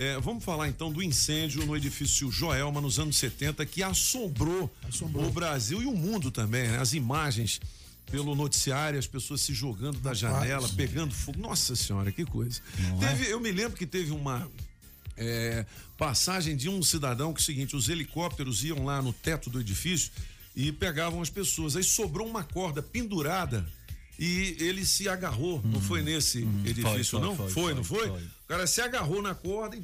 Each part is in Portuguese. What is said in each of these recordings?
É, vamos falar então do incêndio no edifício Joelma nos anos 70 que assombrou, assombrou. o Brasil e o mundo também, né? As imagens pelo noticiário, as pessoas se jogando da janela, pegando fogo. Nossa senhora, que coisa. É? teve, é? Eu me lembro que teve uma é, passagem de um cidadão que é o seguinte, os helicópteros iam lá no teto do edifício e pegavam as pessoas. Aí sobrou uma corda pendurada e ele se agarrou. Hum, não foi nesse hum, edifício, foi, não? Foi, foi, foi não foi? foi? O cara se agarrou na corda e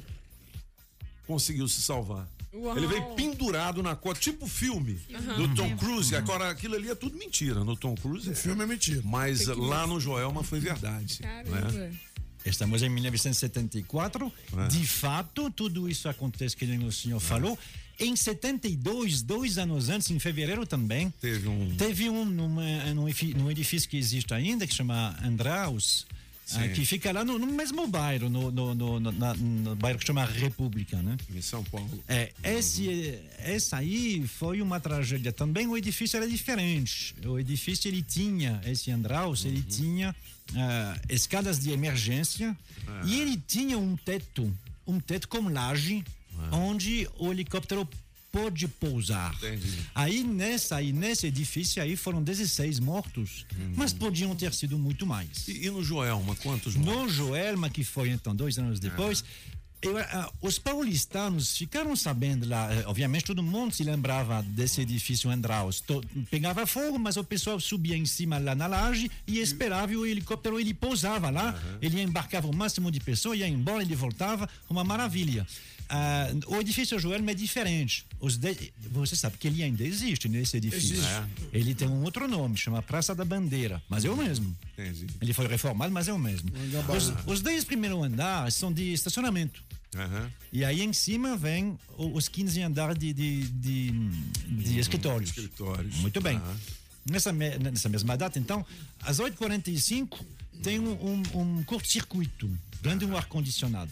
conseguiu se salvar. Uau. Ele veio pendurado na corda, tipo filme uhum. do Tom Cruise. Uhum. Agora, aquilo ali é tudo mentira. No Tom Cruise. O filme é mentira. Mas lá no Joelma foi verdade. Caramba. Né? Estamos em 1974. É. De fato, tudo isso acontece que o senhor é. falou. Em 72, dois anos antes, em fevereiro também, teve um, teve um numa, num edifício que existe ainda, que chama Andraus, ah, que fica lá no, no mesmo bairro, no, no, no, na, no, bairro que chama República, né? Em São Paulo. É, esse, essa aí foi uma tragédia também. O edifício era diferente. O edifício ele tinha esse Andraus, uhum. ele tinha uh, escadas de emergência uhum. e ele tinha um teto, um teto com laje onde o helicóptero pôde pousar. Entendi. Aí nessa aí nesse edifício aí foram 16 mortos, uhum. mas podiam ter sido muito mais. E, e, no Joelma quantos mortos? No Joelma que foi então dois anos depois. Eu, uh, os paulistanos ficaram sabendo lá, uh, obviamente todo mundo se lembrava desse edifício Andraus. pegava fogo, mas o pessoal subia em cima lá na laje e esperava e o helicóptero ele pousava lá, uhum. ele embarcava o máximo de pessoas, ia embora, ele voltava, uma maravilha. Ah, o edifício Joelma é diferente. De... Você sabe que ele ainda existe nesse edifício. Existe. É. Ele tem um outro nome, chama Praça da Bandeira, mas é o mesmo. Entendi. Ele foi reformado, mas é o mesmo. Os, os dez primeiros andares são de estacionamento. Uhum. E aí em cima vem os 15 andares de, de, de, de uhum. escritórios. escritórios. Muito bem. Uhum. Nessa, nessa mesma data, então, às 8h45, tem um, um, um curto-circuito, grande um ar-condicionado.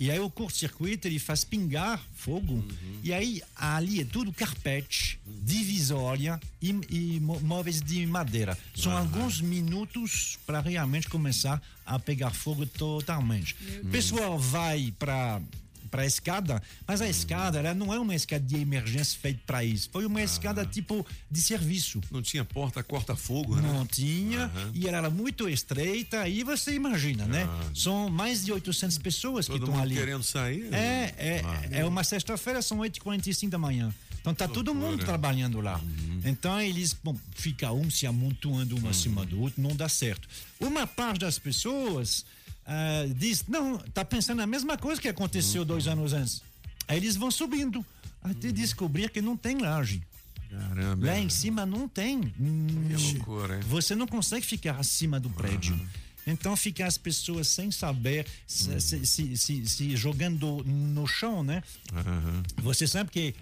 E aí o curto-circuito ele faz pingar fogo. Uhum. E aí ali é tudo carpete, uhum. divisória e, e, móveis de madeira. São uhum. alguns minutos para realmente começar a pegar fogo totalmente. O pessoal vai para para a escada, mas a hum. escada ela não é uma escada de emergência feita para isso. Foi uma ah. escada tipo de serviço. Não tinha porta corta-fogo, né? Não tinha, uhum. e ela era muito estreita, e você imagina, né? Ah. São mais de 800 pessoas Todo que estão ali. querendo sair? É, é, ah, é uma sexta-feira, são 8h45 da manhã. Então tá todo mundo trabalhando lá. Uhum. Então eles bom, fica um se amontoando um uhum. acima do outro, não dá certo. Uma parte das pessoas uh, diz, não, tá pensando a mesma coisa que aconteceu uhum. dois anos antes. Aí eles vão subindo até uhum. descobrir que não tem laje. Caramba. Lá em cima não tem. Que loucura, hein? Você não consegue ficar acima do prédio. Uhum. Então fica as pessoas sem saber, se, uhum. se, se, se, se jogando no chão, né? Uhum. Você sabe que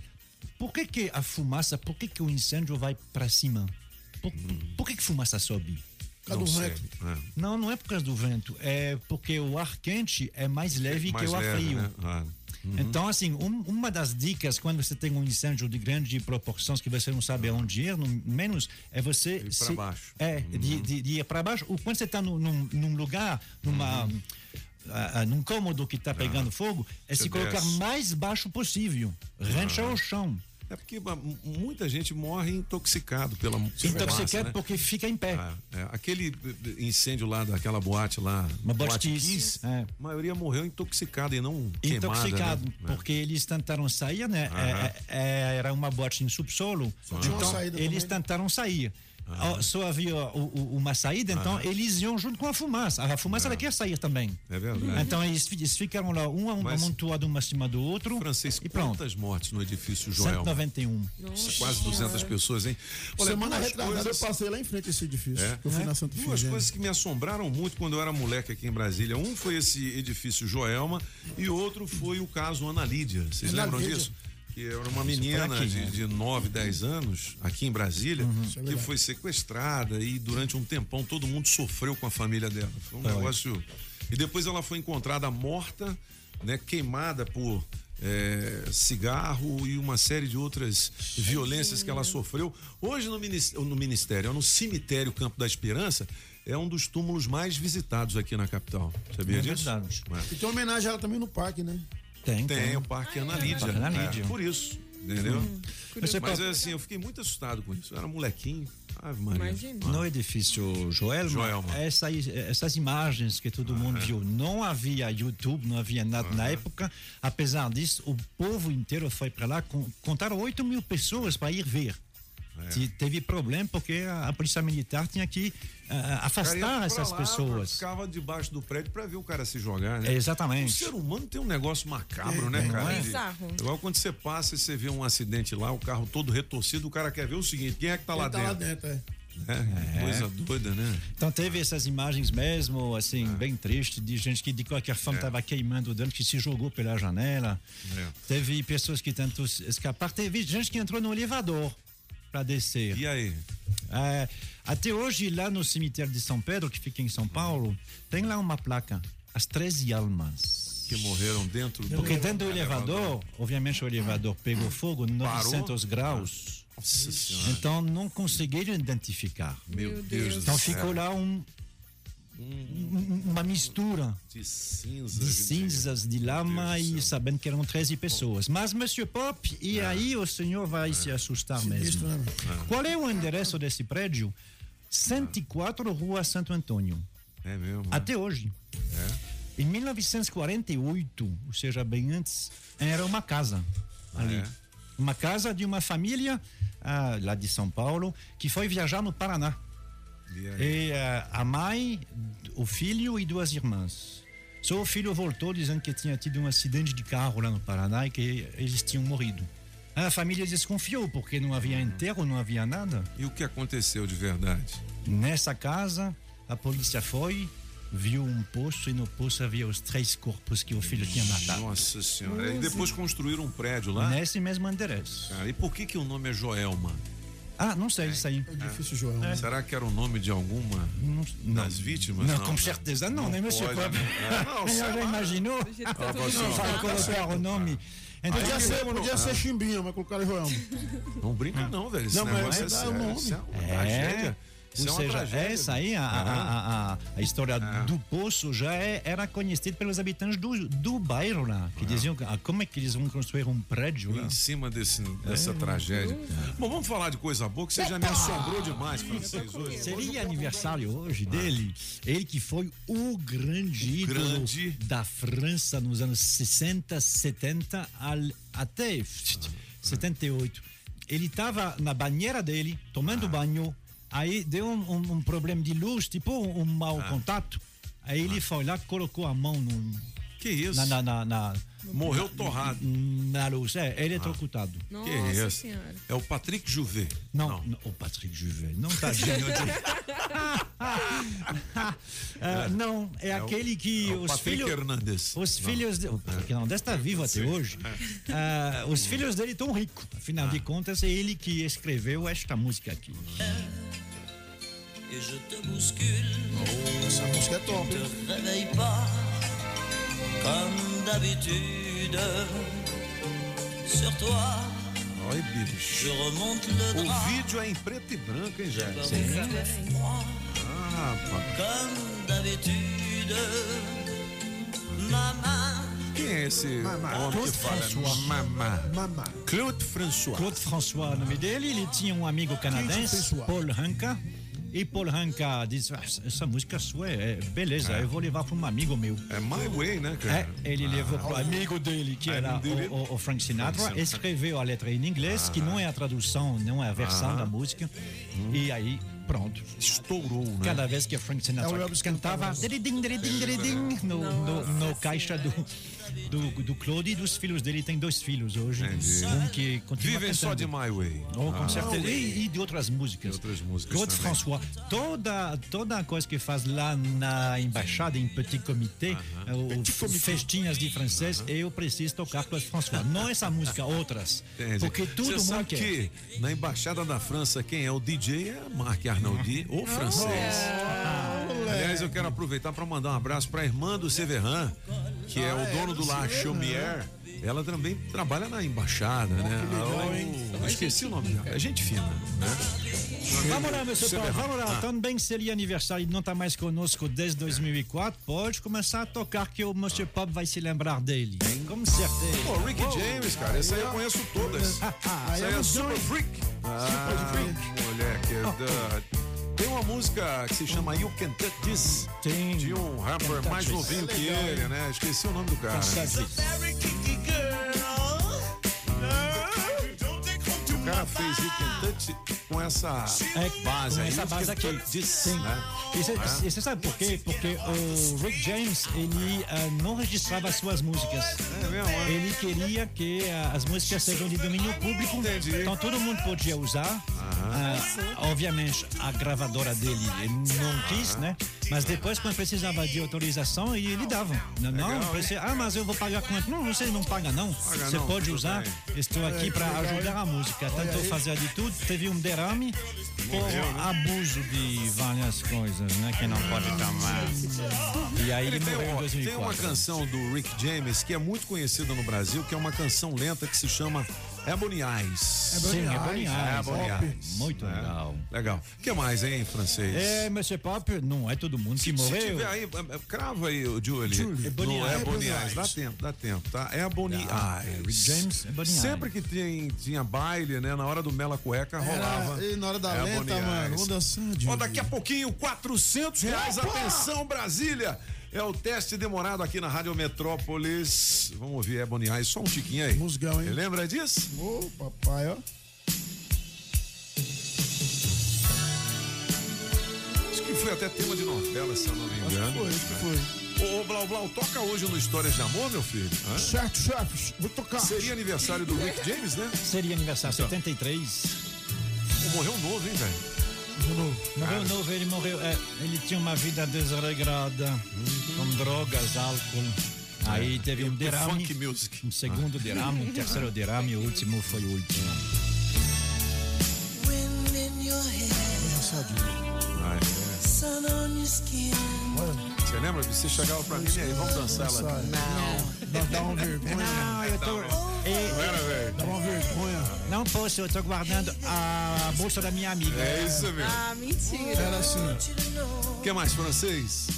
por que, que a fumaça, por que, que o incêndio vai para cima? Por, uhum. por que, que fumaça sobe? Causa do vento. É. Não, não é por causa do vento. É porque o ar quente é mais leve mais que o ar leve, frio. Né? Ah. Uhum. Então, assim, um, uma das dicas quando você tem um incêndio de grande proporções que você não sabe aonde ir, no, menos, é você. Ir para baixo. É, uhum. de, de, de, ir para baixo. Ou quando você está num, num, lugar, numa. Uhum. Uh, num cômodo que está pegando ah, fogo, é se colocar mais baixo possível, rente ao chão. É porque muita gente morre intoxicado pela Intoxicado né? porque fica em pé. É, é. Aquele incêndio lá daquela boate lá, uma boate Kiss, é. a maioria morreu intoxicada e não queimada. Né? Intoxicado, né? porque eles tentaram sair, né? É, é, era uma boate em subsolo, então eles tentaram sair. Ah. Só havia o, o, uma saída, então ah. eles iam junto com a fumaça. A fumaça ah. ela quer sair também. É verdade. Então eles, eles ficaram lá, um amontoado um acima do outro. Francisco, e pronto. quantas mortes no edifício Joel? 191. Nossa. Quase 200 pessoas, hein? Olha, Semana retrasada coisas... eu passei lá em frente a esse edifício. É? Eu fui é? na Santa Duas coisas que me assombraram muito quando eu era moleque aqui em Brasília. Um foi esse edifício Joelma e outro foi o caso Ana Lídia. Vocês Ana lembram Lídia. disso? Que era uma menina aqui, de, né? de 9, 10 anos, aqui em Brasília, uhum. que foi sequestrada e durante um tempão todo mundo sofreu com a família dela. Foi um é. negócio. E depois ela foi encontrada morta, né, queimada por é, cigarro e uma série de outras violências que ela sofreu. Hoje no ministério, no ministério, no cemitério Campo da Esperança, é um dos túmulos mais visitados aqui na capital. Sabia é disso? Verdade. É. E tem uma homenagem a ela também no parque, né? Tem, tem. tem o Parque Ana Lídia. Parque Ana Lídia. É, por isso, entendeu? Hum, Mas, assim, eu fiquei muito assustado com isso. Eu era molequinho. Ave Maria. No edifício Joelma, Joelma. Essa, essas imagens que todo mundo ah, é. viu, não havia YouTube, não havia nada na época. Apesar disso, o povo inteiro foi para lá. Contaram 8 mil pessoas para ir ver. É. Teve problema porque a, a, polícia militar tinha que uh, afastar essas lá, pessoas. Ficava debaixo do prédio para ver o cara se jogar, né? exatamente. O ser humano tem um negócio macabro, é, né, cara? É. De, igual quando você passa e você vê um acidente lá, o carro todo retorcido, o cara quer ver o seguinte: quem é que tá quem lá tá dentro? Lá dentro é. É, coisa doida, né? Então teve essas imagens mesmo, assim, é. bem triste, de gente que de qualquer forma estava é. queimando dentro, que se jogou pela janela. É. Teve pessoas que tentou escapar, teve gente que entrou no elevador para descer. E aí? É, até hoje, lá no cemitério de São Pedro, que fica em São Paulo, tem lá uma placa, as 13 almas. Que morreram dentro do Porque dentro do elevador, obviamente o elevador pegou fogo, 900 Parou? graus. Nossa então não conseguiram identificar. Meu Deus Então ficou lá um, uma mistura de cinzas, de, cinzas, de lama e sabendo que eram 13 pessoas. Mas, Monsieur Pop, e ah. aí o senhor vai ah. se assustar mesmo. Ah. Qual é o endereço desse prédio? 104 Rua Santo Antônio. É mesmo? Até hoje. É? Em 1948, ou seja, bem antes, era uma casa ali. É? Uma casa de uma família ah, lá de São Paulo que foi viajar no Paraná. E uh, a mãe, o filho e duas irmãs. Só o filho voltou dizendo que tinha tido um acidente de carro lá no Paraná e que eles tinham morrido. A família desconfiou porque não havia enterro, não havia nada. E o que aconteceu de verdade? Nessa casa, a polícia foi, viu um poço e no poço havia os três corpos que o filho tinha matado. Nossa senhora. E depois construíram um prédio lá? Nesse mesmo endereço. E por que, que o nome é Joelma? Ah, não sei isso aí. É difícil, João. É. Será que era o nome de alguma não, das vítimas? Não, não com né? certeza não, não né, monsieur Pop? Né? Não, já imaginou? Não vai colocar o nome. Então, podia ser, podia ser chimbinho, mas colocaram João. Não brinca não, velho. Esse não, mas é, é, sério. É, é, ou seja, essa aí, a, a, a, a história é. do poço já é, era conhecida pelos habitantes do, do bairro lá, que diziam ah, como é que eles vão construir um prédio lá. Em cima desse, dessa é. tragédia. Bom, vamos falar de coisa boa, que você já me assombrou demais, francês, hoje. Seria aniversário hoje dele, ele que foi o grande ídolo grande. da França nos anos 60, 70, al, até 78. Ele estava na banheira dele, tomando ah. banho, Aí deu um, um, um problema de luz, tipo um, um mau ah. contato. Aí ele ah. foi lá, colocou a mão no. Que isso? Na, na, na, na Morreu na, torrado. Na luz, é, eletrocutado. É ah. Que é isso? Senhora. É o Patrick Juvet. Não, não. não o Patrick Juvet. Não tá dizendo. uh, não, é, é aquele que é os Patrick filhos. Hernandes. Os não. filhos. De, o Patrick Hernandes está vivo até Sim. hoje. Uh, os filhos dele estão ricos. Afinal ah. de contas, é ele que escreveu esta música aqui. Et je te bouscule. Oh, top. Te réveille pas comme d'habitude. Sur toi. Oi, bicho. O vídeo é em preto e branco, hein? Sim. Ah, rapaz. Comme d'habitude. Maman. Quem é esse Mamá. homem que fala François. Mamá? Mamá. Claude François. Claude François, o nome dele. Ele tinha um amigo canadense, Paul Hanka. E Paul Hanka diz: ah, essa música sua é, beleza, é. eu vou levar para um amigo meu. É My Way, né, cara? É, ele ah, levou para o amigo dele, que era o, o, Frank Sinatra, escreveu a letra em inglês, ah, que não é a tradução, não é a versão ah, da música. Hum. E aí pronto. Estourou, né? Cada vez que a Frank Sinatra é cantava no, no, no caixa do, do, do Claude e dos filhos dele. Tem dois filhos hoje. Entendi. Um que continua Vivem cantando. só de My Way. Oh, com ah. certeza. E, e, de outras músicas. De outras músicas Claude também. François. Toda, toda a coisa que faz lá na embaixada, em Petit Comité, uh -huh. Petit comité. festinhas de francês, uh -huh. eu preciso tocar Claude François. Não essa música, outras. Entendi. Porque tudo Você sabe quer. que na embaixada da França, quem é o DJ é Marc Arnoldi, o francês. Oh, Aliás, eu quero aproveitar para mandar um abraço para a irmã do Severin, que é o dono do La Chaumière. Ela também trabalha na embaixada, né? Oh, eu esqueci o nome dela. É gente fina, né? Vamos lá, meu Paulo, vamos lá. Ah. Também seria aniversário e não está mais conosco desde 2004. Pode começar a tocar que o Monsieur Pop vai se lembrar dele. Com certeza. Pô, Ricky oh. James, cara, esse aí eu conheço todas. Aí é Super Freak. Ah, Super Freak. Moleque, oh. Tem uma música que se chama You Can Touch This. Tem. De um rapper mais novinho que ele, né? Esqueci o nome do cara. O cara fez You Can Touch com essa é, base aí. Essa base aqui. Sim. Né? E você sabe por quê? Porque o Rick James, ele uh, não registrava as suas músicas. É mesmo, é? Ele queria que uh, as músicas sejam de domínio público. Entendi. Então todo mundo podia usar. Uh, obviamente, a gravadora dele ele não quis, né? Mas depois, quando precisava de autorização, ele dava. Não, não precisa, ah, mas eu vou pagar quanto? Não, você não paga, não. Paga você não, pode usar. Bem. Estou aqui para ajudar a música. Tentou fazer de tudo. Teve um derrame por né? abuso de várias coisas, né? Que não pode tomar. E aí ele, ele morreu em 2004. Tem uma canção do Rick James que é muito conhecida no Brasil, que é uma canção lenta que se chama Ebony Eyes. Sim, Ebony Eyes. Ebony Eyes. Muito é. legal. Legal. O que mais, hein, francês? É, Monsieur Pop, não é todo mundo que morreu. Se tiver aí, é, é, crava aí, o Julie. Julie. Ebony, no Ebony Eyes. Dá tempo, dá tempo, tá? Ebony Eyes. Rick James, Ebony Eyes. Sempre que tem, tinha baile, né, na hora do Mela Cueca, rolava. E na hora da lenta, mano, vamos dançando. Ó, daqui a pouquinho, 400 reais. Opa! Atenção, Brasília. É o teste demorado aqui na Rádio Metrópolis. Vamos ouvir Ebony Eyes, só um tiquinho aí. Musgão, hein? Você lembra disso? Ô, oh, papai, ó. Acho que foi até tema de novela, se eu não me engano. Acho que foi, acho que foi. Ô, Blau Blau, toca hoje no Histórias de Amor, meu filho? Hã? Certo, chefe, vou tocar. Seria aniversário do Rick James, né? Seria aniversário, então. 73. morreu novo, hein, velho? Morreu novo, ele morreu. É, ele tinha uma vida desregrada, uhum. com drogas, álcool. Aí é. teve um derrame. Funk music. Um segundo ah. derrame, um terceiro derrame, o último foi o último. Ah, é. Você lembra? Você chegava pra mim e aí, vamos dançar lá. Não, dá uma vergonha. Não, eu tô. Não era, velho? Dá uma vergonha. Não posso, eu tô guardando a bolsa da minha amiga. É isso mesmo. Ah, mentira. Era assim. O que mais, francês?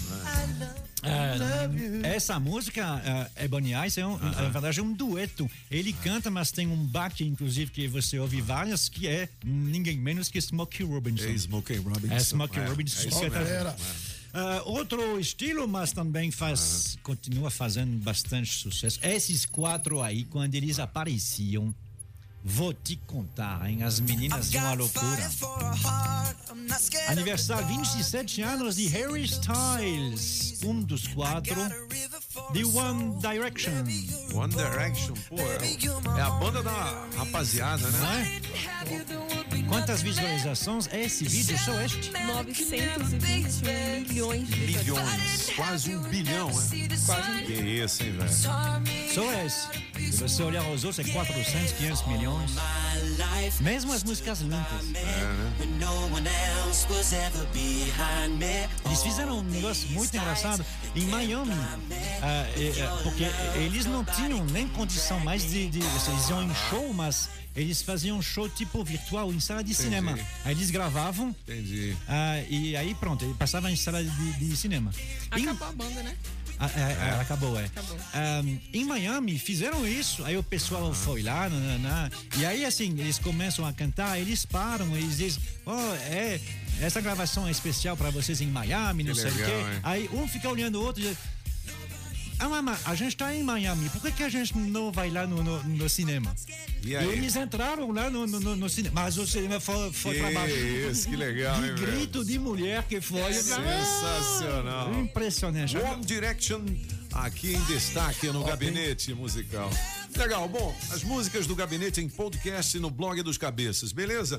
Uh, essa música, uh, Ebony Eyes, é um, uh -huh. na verdade é um dueto. Ele canta, mas tem um back, inclusive, que você ouve várias, que é ninguém menos que Smokey Robinson. É Smokey Robinson. É Smokey é, Robinson. É, é Uh, outro estilo, mas também faz, uhum. continua fazendo bastante sucesso. Esses quatro aí, quando eles apareciam, Vou te contar, hein? As meninas de uma loucura. Aniversário 27 anos de Harry Styles, um dos quatro de One Direction. One Direction, pô, é, a banda da rapaziada, né? Não é? Quantas visualizações é esse vídeo? Só este? 921 milhões de Milhões, quase um bilhão, né? Quase um. Que isso, hein, velho? Só esse. Se você olhar os outros, é 400, 500 milhões. Mesmo as músicas lentas. É, né? Eles fizeram um negócio muito engraçado em Miami, uh, porque eles não tinham nem condição mais de, de. Eles iam em show, mas eles faziam show tipo virtual em sala de Entendi. cinema. Aí eles gravavam. Entendi. Uh, e aí pronto, ele passava em sala de, de cinema. Acabou a banda, né? Ah, é, é, acabou, é. Acabou. Um, em Miami fizeram isso, aí o pessoal foi lá, e aí assim, eles começam a cantar, eles param, eles dizem, oh, é, essa gravação é especial para vocês em Miami, não que sei o quê. Hein? Aí um fica olhando o outro e diz, ah, mamãe, a gente está em Miami, por que, que a gente não vai lá no, no, no cinema? E, aí? e eles entraram lá no, no, no, cinema, mas o cinema foi, foi para baixo. Isso, que legal, hein, grito de mulher que foi. Sensacional. Ah, impressionante. One Direction aqui em destaque no Gabinete Musical. Legal, bom, as músicas do Gabinete em podcast no blog dos Cabeças, beleza?